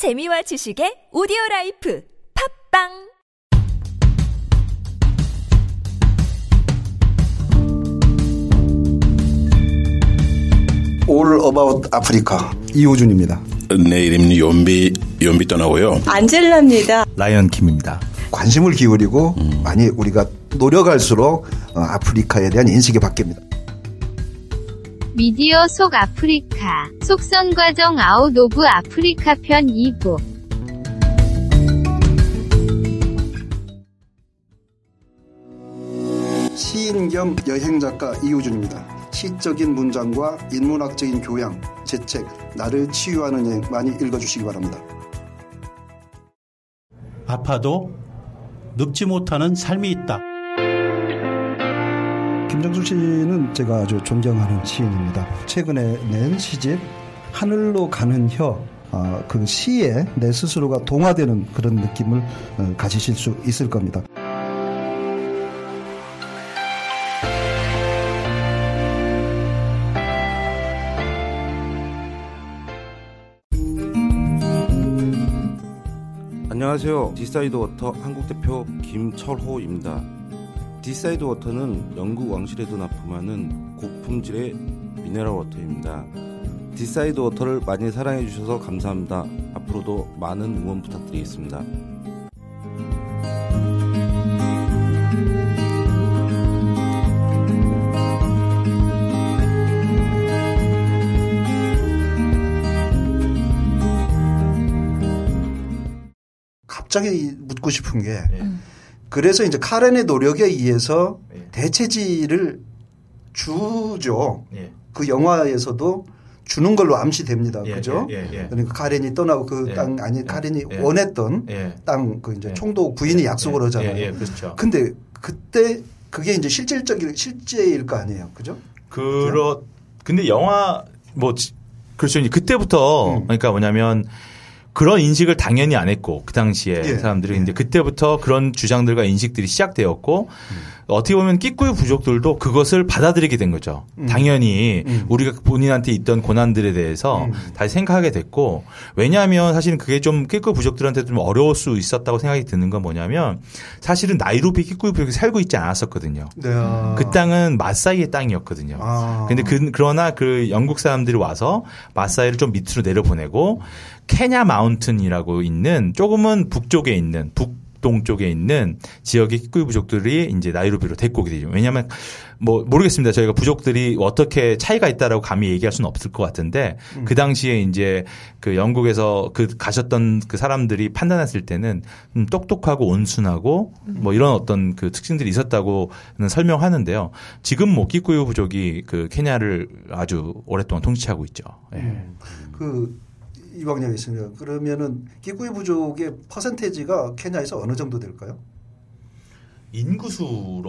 재미와 지식의 오디오 라이프 팟빵 All About Africa 이호준입니다. 내 이름은 연비 연비 떠나고요. 안젤라입니다. 라이언 킴입니다. 관심을 기울이고 많이 우리가 노력할수록 어, 아프리카에 대한 인식이 바뀝니다. 미디어 속 아프리카, 속성 과정 Out of Africa 편 2부. 시인 겸 여행 작가 이호준입니다. 시적인 문장과 인문학적인 교양, 제 책 나를 치유하는 여행 많이 읽어주시기 바랍니다. 아파도 늙지 못하는 삶이 있다. 김정수 씨는 제가 아주 존경하는 시인입니다. 최근에 낸 시집 하늘로 가는 혀. 아, 그 시에 내 스스로가 동화되는 그런 느낌을 어, 가지실 수 있을 겁니다. 안녕하세요. 디사이드 워터 한국 대표 김철호입니다. 디사이드 워터는 영국 왕실에도 납품하는 고품질의 mineral water입니다. 디사이드 워터를 많이 사랑해 주셔서 감사합니다. 앞으로도 많은 응원 부탁드리겠습니다. 갑자기 묻고 싶은 게 그래서 이제 카렌의 노력에 의해서 네. 대체지를 주죠. 예. 그 영화에서도 주는 걸로 암시됩니다. 예, 그죠? 예, 예, 예. 그러니까 카렌이 떠나고 그 예, 땅 아니 예, 카렌이 예. 원했던 예. 땅그 이제 예. 총독 부인이 약속을 예, 하잖아요. 예, 예, 그렇죠. 근데 그때 그게 이제 실질적인 실제일 거 아니에요. 그죠? 그렇 근데 영화 뭐 지- 그렇죠. 그때부터 음. 그러니까 뭐냐면 그런 인식을 당연히 안 했고 그 당시에 예. 사람들이 예. 근데 그때부터 그런 주장들과 인식들이 시작되었고 어떻게 보면 끼꾸유 부족들도 그것을 받아들이게 된 거죠. 음. 당연히 음. 우리가 본인한테 있던 고난들에 대해서 음. 다시 생각하게 됐고 왜냐하면 사실은 그게 좀 끼꾸유 부족들한테 좀 어려울 수 있었다고 생각이 드는 건 뭐냐면 사실은 나이로비 끼꾸유 부족이 살고 있지 않았었거든요. 네. 아. 그 땅은 마사이의 땅이었거든요. 아. 근데 그, 그러나 그 영국 사람들이 와서 마사이를 좀 밑으로 내려보내고 케냐 마 운튼이라고 있는 조금은 북쪽에 있는 북 동쪽에 있는 지역의 키쿠이 부족들이 이제 나이로비로 데리고 오게 되죠. 왜냐하면 뭐 모르겠습니다. 저희가 부족들이 어떻게 차이가 있다라고 감히 얘기할 수는 없을 것 같은데 그 당시에 이제 그 영국에서 그 가셨던 그 사람들이 판단했을 때는 음, 똑똑하고 온순하고 뭐 이런 어떤 그 특징들이 있었다고는 설명하는데요. 지금 뭐 끼꾸유 부족이 그 케냐를 아주 오랫동안 통치하고 있죠. 예. 그 이방령이 있습니다. 그러면은 기구이 부족의 퍼센테이지가 케냐에서 어느 정도 될까요? 인구수로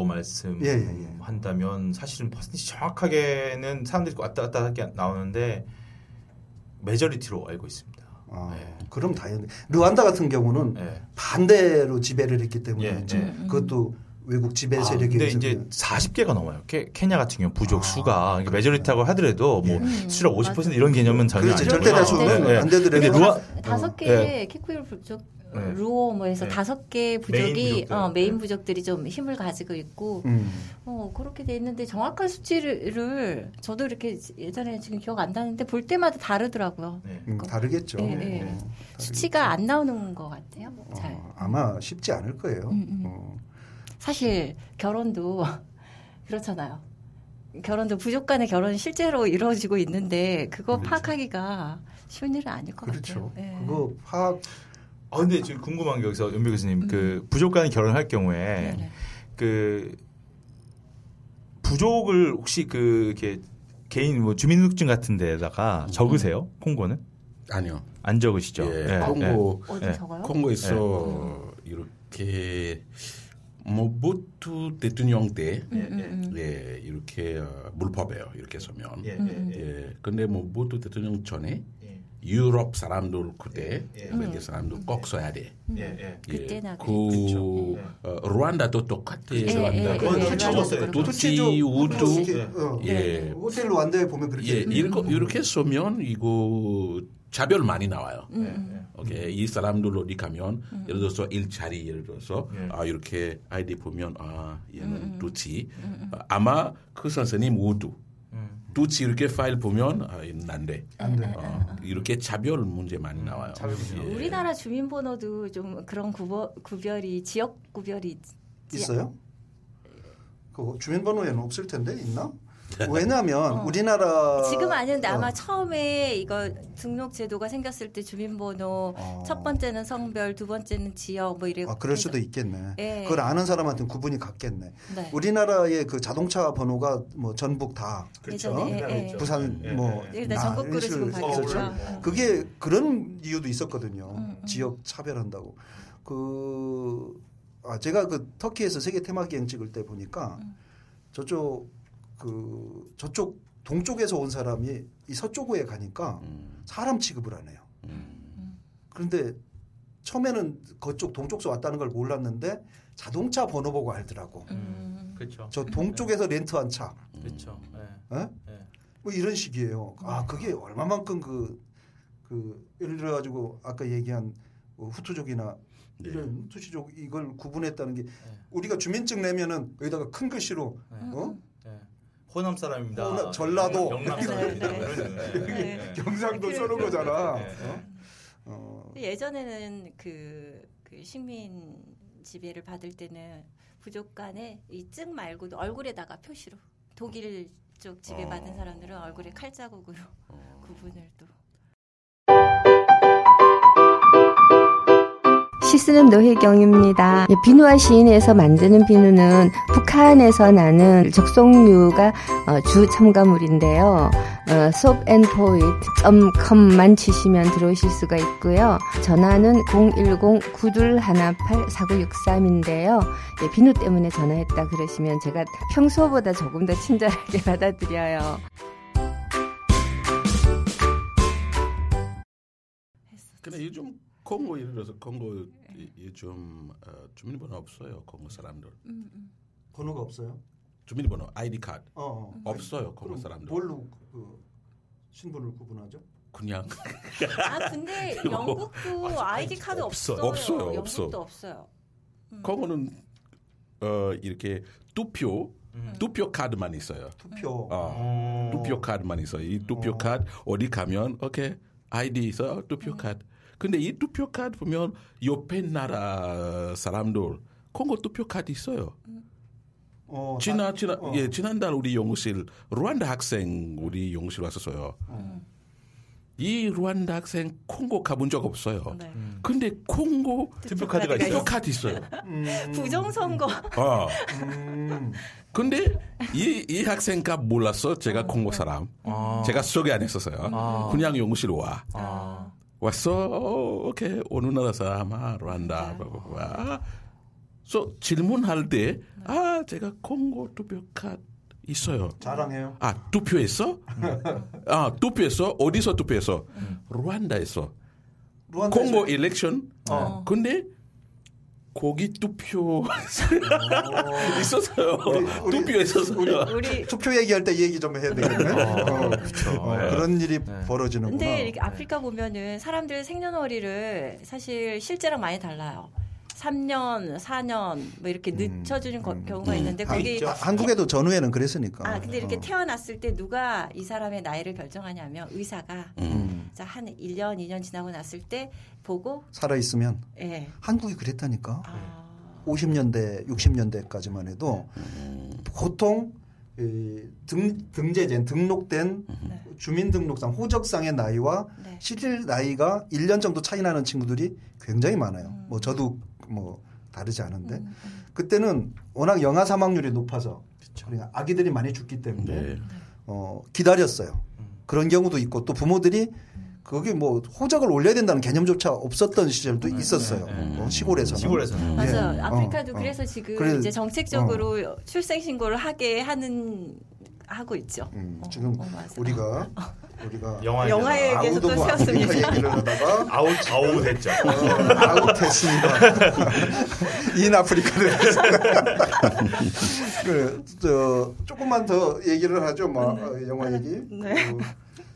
예, 예, 예. 말씀한다면 사실은 퍼센티지 정확하게는 사람들이 왔다 갔다 하게 나오는데 메저리티로 알고 있습니다. 아, 예. 그럼 다행히 르완다 같은 경우는 예. 반대로 지배를 했기 때문에 예, 예. 그것도 외국 지배 아, 세력이 근데 있어서 이제 그냥 40개가 넘어요. 케, 케냐 같은 경우 부족 아, 수가 그러니까. majority라고 하더라도 뭐 음, 수락 50% 맞아. 이런 개념은 전혀 그렇지, 아니고요. 절대 다수는 예, 예. 안 되더라도. 근데 근데 루야 다섯. 개의 키쿠유 부족 네. 루오 뭐 해서 네. 다섯 개 메인 부족이 부족들. 어, 메인 네. 부족들이 좀 힘을 가지고 있고 음. 어, 그렇게 돼 있는데 정확한 수치를 저도 이렇게 예전에 지금 기억 안 나는데 볼 때마다 다르더라고요. 네. 음, 다르겠죠. 어, 다르겠죠. 수치가 안 나오는 것 같아요. 잘. 어, 아마 쉽지 않을 거예요. 음, 음. 어. 사실 결혼도 그렇잖아요. 결혼도 부족 간의 결혼이 실제로 이루어지고 있는데 그거 그렇죠. 파악하기가 쉬운 일은 아닐 것 그렇죠. 같아요. 예. 그거 파악 아 근데 지금 궁금한 게 여기서 연배 교수님 그 부족 간에 결혼할 경우에 음. 네네. 그 부족을 혹시 그 이렇게 개인 뭐 주민등록증 같은 데다가 적으세요? 콩고는? 아니요. 안 적으시죠? 예, 예, 콩고 어디 예. 적어요? 콩고에서 이렇게 모부투 대통령 때 음, 음, 음. 예, 이렇게 어, 물법이에요. 이렇게 서면. 예, 음, 예, 음. 예. 예. 근데 모부투 대통령 전에 예. 유럽 사람들 그때 예. 외계 사람들 꼭 써야 돼. 예, 예. 그때 나 그. 어, 루안다도 똑같아. 예, 루안다. 예, 예, 또 예. 실제로 우두. 예. 호텔 루안다에 보면 그렇게 예, 이렇게, 이렇게 쓰면 이거 차별 많이 나와요. 음. 오케이 이 사람들 어디 가면 예를 들어서 일자리 예를 들어서 예. 아 이렇게 아이디 보면 아 얘는 음, 두치 아마 그 선생님 우두 음. 두치 이렇게 파일 보면 아 얘는 안돼. 어, 이렇게 차별 문제 많이 나와요. 예. 우리나라 주민번호도 좀 그런 구버, 구별이 지역 구별이 있지. 있어요? 그 주민번호에는 없을 텐데 있나? 왜냐하면 어. 우리나라 지금 아니는데 아마 어. 처음에 이거 등록 제도가 생겼을 때 주민번호 어. 첫 번째는 성별, 두 번째는 지역 뭐 이래. 아, 그럴 수도 있겠네. 예. 그걸 아는 사람한테는 구분이 같겠네. 네. 우리나라의 그 자동차 번호가 뭐 전북 다 그렇죠. 어? 예, 예. 부산 예, 뭐 예, 예, 네, 이런 지금 식으로 바뀌었죠. 그게 그런 이유도 있었거든요. 음, 음. 지역 차별한다고. 그 아, 제가 그 터키에서 세계 테마 기행 찍을 때 보니까 음. 저쪽 그 저쪽 동쪽에서 온 사람이 이 서쪽에 가니까 음, 사람 취급을 안 해요. 음. 그런데 처음에는 그쪽 동쪽에서 왔다는 걸 몰랐는데 자동차 번호 보고 알더라고. 음. 그렇죠. 저 동쪽에서 렌트한 차. 그렇죠. 예. 예? 예. 뭐 이런 식이에요. 아 그게 얼마만큼 그, 그 예를 들어 가지고 아까 얘기한 뭐 후투족이나 네. 이런 투시족 이걸 구분했다는 게 우리가 주민증 내면은 여기다가 큰 글씨로 어? 예. 호남 사람입니다. 호남, 전라도. 영남 사람입니다. 네, 네. 그러는, 예. 네. 경상도 써는 거잖아. 네. 어? 어. 예전에는 그, 그 식민 지배를 받을 때는 부족 간에 이 증 말고도 얼굴에다가 표시로 독일 쪽 지배 받은 사람들은 얼굴에 칼자국으로 구분을 또 시스는 노혜경입니다. 예, 비누와 시인에서 만드는 비누는 북한에서 나는 적송류가 어, 주 첨가물인데요. 어, soapandpoet.com만 치시면 들어오실 수가 있고요. 전화는 010-9218-4963인데요. 예, 비누 때문에 전화했다 그러시면 제가 평소보다 조금 더 친절하게 받아드려요. 근데 요즘 콩고 예를 들어서 콩고 이- 요즘 어, 주민번호 없어요. 콩고 사람들 번호가 없어요? 주민번호 아이디 카드 어. 어. 없어요. 그럼 사람들 뭘로 그 신분을 구분하죠? 그냥 아 근데 영국도 아이디 카드 없어요. 없어요. 없어요, 영국도 없어. 없어요. 콩고는 어, 이렇게 투표 음. 투표 카드만 있어요. 투표. 어, 투표 카드만 있어요. 이 투표 카드 어디 가면 오케이 아이디 있어 음. 투표 카드. 근데 이 투표 카드 보면 옆에 나라 사람들 콩고 투표 카드 있어요. 어, 지난 다- 지난 어. 예 지난달 우리 연구실 루안다 학생 우리 연구실 왔었어요. 이 루안다 학생 콩고 가본 적 없어요. 네. 근데 콩고 투표 카드가 투표 있어요. 카드 있어요. 음, 부정선거 어. 음, 근데 이, 이 학생가 몰랐어. 제가 콩고 사람. 아. 제가 소개 안 했었어요. 아. 그냥 연구실 와. 아. 왔어. 어, 오케이. 어느 나라 사람? 아, 르완다. 와. so, 질문할 때, 아, 제가 콩고 투표 카드 있어요. 자랑해요. 아, 투표했어? 아, 투표했어? 어디서 투표했어? 르완다에서. 루안다에서- 콩고 일렉션? 어. 근데 거기 투표 있었어요. 우리- 투표했었어요. 우리 투표 얘기할 때 얘기 좀 해야 되겠네. 어, 그렇죠. 어, 예. 그런 일이 네. 벌어지는구나. 근데 이렇게 아프리카 보면은 사람들 생년월일을 사실 실제랑 많이 달라요. 3년, 4년 뭐 이렇게 늦춰주는 거- 경우가 있는데 아, 거기 아, 한국에도 전후에는 그랬으니까. 아 근데 이렇게 어. 태어났을 때 누가 이 사람의 나이를 결정하냐면 의사가 음. 자, 한 1년, 2년 지나고 났을 때 보고 살아 있으면 예. 한국이 그랬다니까. 아, 50년대, 60년대까지만 해도 보통 이 등, 등재된 등록된 네. 주민등록상 호적상의 나이와 네. 실질 나이가 1년 정도 차이 나는 친구들이 굉장히 많아요. 음. 뭐 저도 뭐 다르지 않은데 음, 음. 그때는 워낙 영아 사망률이 높아서 그러니까 아기들이 많이 죽기 때문에 네. 어, 기다렸어요. 그런 경우도 있고 또 부모들이 거기 뭐 호적을 올려야 된다는 개념조차 없었던 시절도 있었어요. 어, 시골에서는. 시골에서는. 맞아요. 예. 아프리카도 어, 그래서 어. 지금 그래- 이제 정책적으로 출생 신고를 하게 하는 하고 있죠. 음, 어, 지금 어, 맞아. 우리가 우리가 영화 영화 얘기잖아. 얘기에서 또 Out of 뭐 세웠습니다. 얘기를 하다가 아웃 아웃 했죠. 어, 아웃했습니다. 인 아프리카를. 그, 저, 조금만 더 얘기를 하죠, 뭐, 어, 영화 얘기. 네. 그,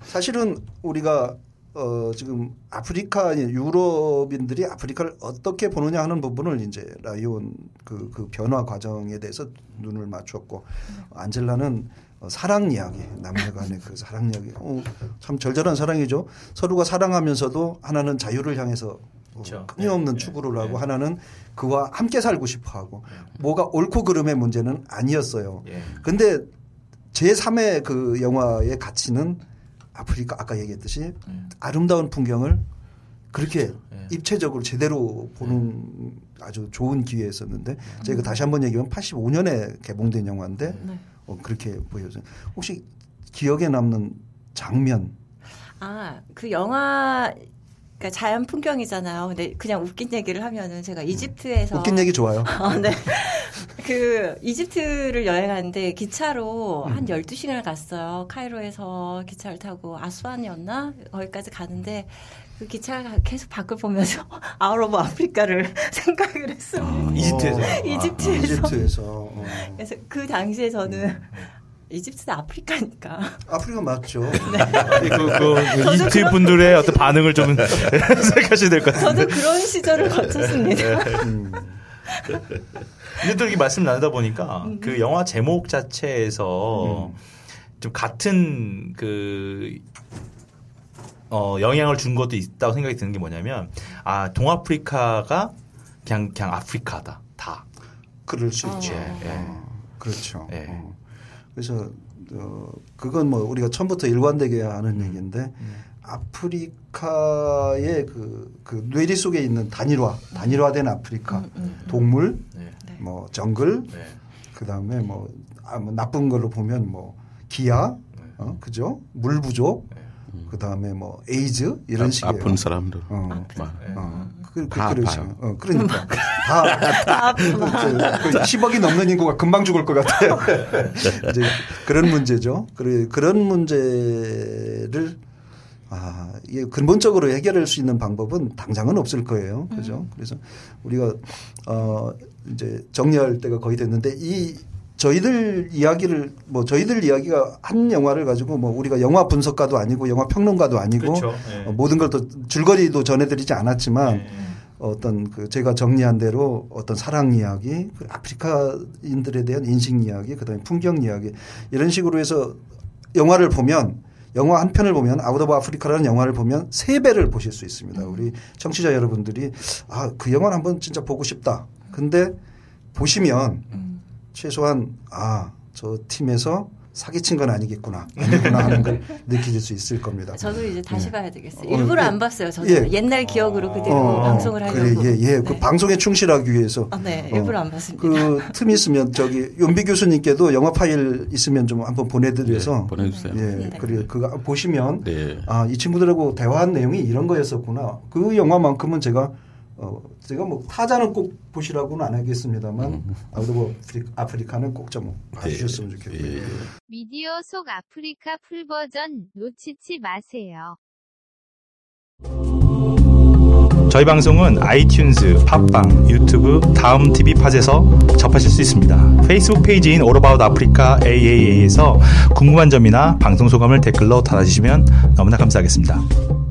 사실은 우리가 어, 지금 아프리카 유럽인들이 아프리카를 어떻게 보느냐 하는 부분을 이제 라이온 그, 그 변화 과정에 대해서 눈을 맞췄고 안젤라는 어, 사랑 이야기 남녀 간의 그 사랑 이야기 어, 참 절절한 사랑이죠 서로가 사랑하면서도 하나는 자유를 향해서 어, 그렇죠. 끊임없는 네, 추구를 네, 하고 네. 하나는 그와 함께 살고 싶어 하고 뭐가 옳고 그름의 문제는 아니었어요. 예. 근데 제3의 그 영화의 가치는 아프리카 아까 얘기했듯이 아름다운 풍경을 그렇게 네. 입체적으로 제대로 보는 아주 좋은 기회였었는데 저희가 다시 한번 얘기하면 85년에 개봉된 영화인데 네. 어, 그렇게 보여져요. 혹시 기억에 남는 장면 아, 그 영화 그러니까 자연 풍경이잖아요. 근데 그냥 웃긴 얘기를 하면은 제가 이집트에서 웃긴 얘기 좋아요. 아, 네. 그 이집트를 여행하는데 기차로 한 12시간을 갔어요. 카이로에서 기차를 타고 아수안이었나? 거기까지 가는데 그 기차가 계속 밖을 보면서 Out of Africa를 생각을 했어요. 이집트에서. 이집트에서. 이집트에서 어. 그래서 그 당시에 저는 이집트는 아프리카니까. 아프리카 맞죠. 그, 그, 그 이집트 분들의 어떤 반응을 좀 생각하셔야 될 것 같아요. 저도 그런 시절을 거쳤습니다. 음. 근데 또 이렇게 말씀 나누다 보니까 그 영화 제목 자체에서 좀 같은 그 어, 영향을 준 것도 있다고 생각이 드는 게 뭐냐면 아 동아프리카가 그냥 그냥 아프리카다 다. 그럴 수 어. 있죠. 예, 예. 그렇죠. 예. 어. 그래서 어, 그건 뭐 우리가 처음부터 일관되게 하는 얘기인데 아프리카의 그, 그 뇌리 속에 있는 단일화, 단일화된 아프리카, 동물, 네. 뭐 정글, 네. 그 다음에 뭐, 아, 뭐 나쁜 걸로 보면 뭐 기아, 어, 그죠? 물 부족, 그 다음에 뭐 에이즈 이런 아, 식의 아픈 사람들. 어, 아, 어, 그, 그, 다. 아파요. 어, 그러니까 다, 그, 그 10억이 넘는 인구가 금방 죽을 것 같아요. 이제 그런 문제죠. 그래, 그런 문제를 아, 이게 근본적으로 해결할 수 있는 방법은 당장은 없을 거예요. 그죠? 그래서 우리가 어 이제 정리할 때가 거의 됐는데 이 저희들 이야기를 뭐 저희들 이야기가 한 영화를 가지고 뭐 우리가 영화 분석가도 아니고 영화 평론가도 아니고 그렇죠. 예. 어, 모든 걸 또 줄거리도 전해드리지 않았지만 네. 어떤 그 제가 정리한 대로 어떤 사랑 이야기, 그 아프리카인들에 대한 인식 이야기, 그다음에 풍경 이야기 이런 식으로 해서 영화를 보면 영화 한 편을 보면 아웃 오브 아프리카라는 영화를 보면 세 배를 보실 수 있습니다. 우리 청취자 여러분들이 아 그 영화를 한번 진짜 보고 싶다. 근데 보시면 최소한 아 저 팀에서 사기친 건 아니겠구나 아니구나 하는 걸 느끼실 수 있을 겁니다. 저도 이제 다시 네. 봐야 되겠어요. 어, 일부러 예. 안 봤어요. 저는 예. 옛날 기억으로 그대로 어, 방송을 하려고. 그래, 예, 예. 그 네. 방송에 충실하기 위해서. 아, 네. 어, 일부러 안 봤습니다. 그 틈이 있으면 저기 윤비 교수님께도 영화 파일 있으면 좀 한번 보내드려서. 네, 보내주세요. 예, 네. 그래 그거 보시면 네. 아, 이 친구들하고 대화한 내용이 이런 거였었구나. 그 영화만큼은 제가 어, 제가 뭐 타잔은 꼭 보시라고는 안 하겠습니다만 아웃 오브 아프리카 는 꼭 좀 봐주셨으면 좋겠고요. 예. 미디어 속 아프리카 풀 버전 놓치지 마세요. 저희 방송은 아이튠즈, 팟빵, 유튜브, 다음 TV 팟에서 접하실 수 있습니다. 페이스북 페이지인 All About Africa AAA에서 궁금한 점이나 방송 소감을 댓글로 달아주시면 너무나 감사하겠습니다.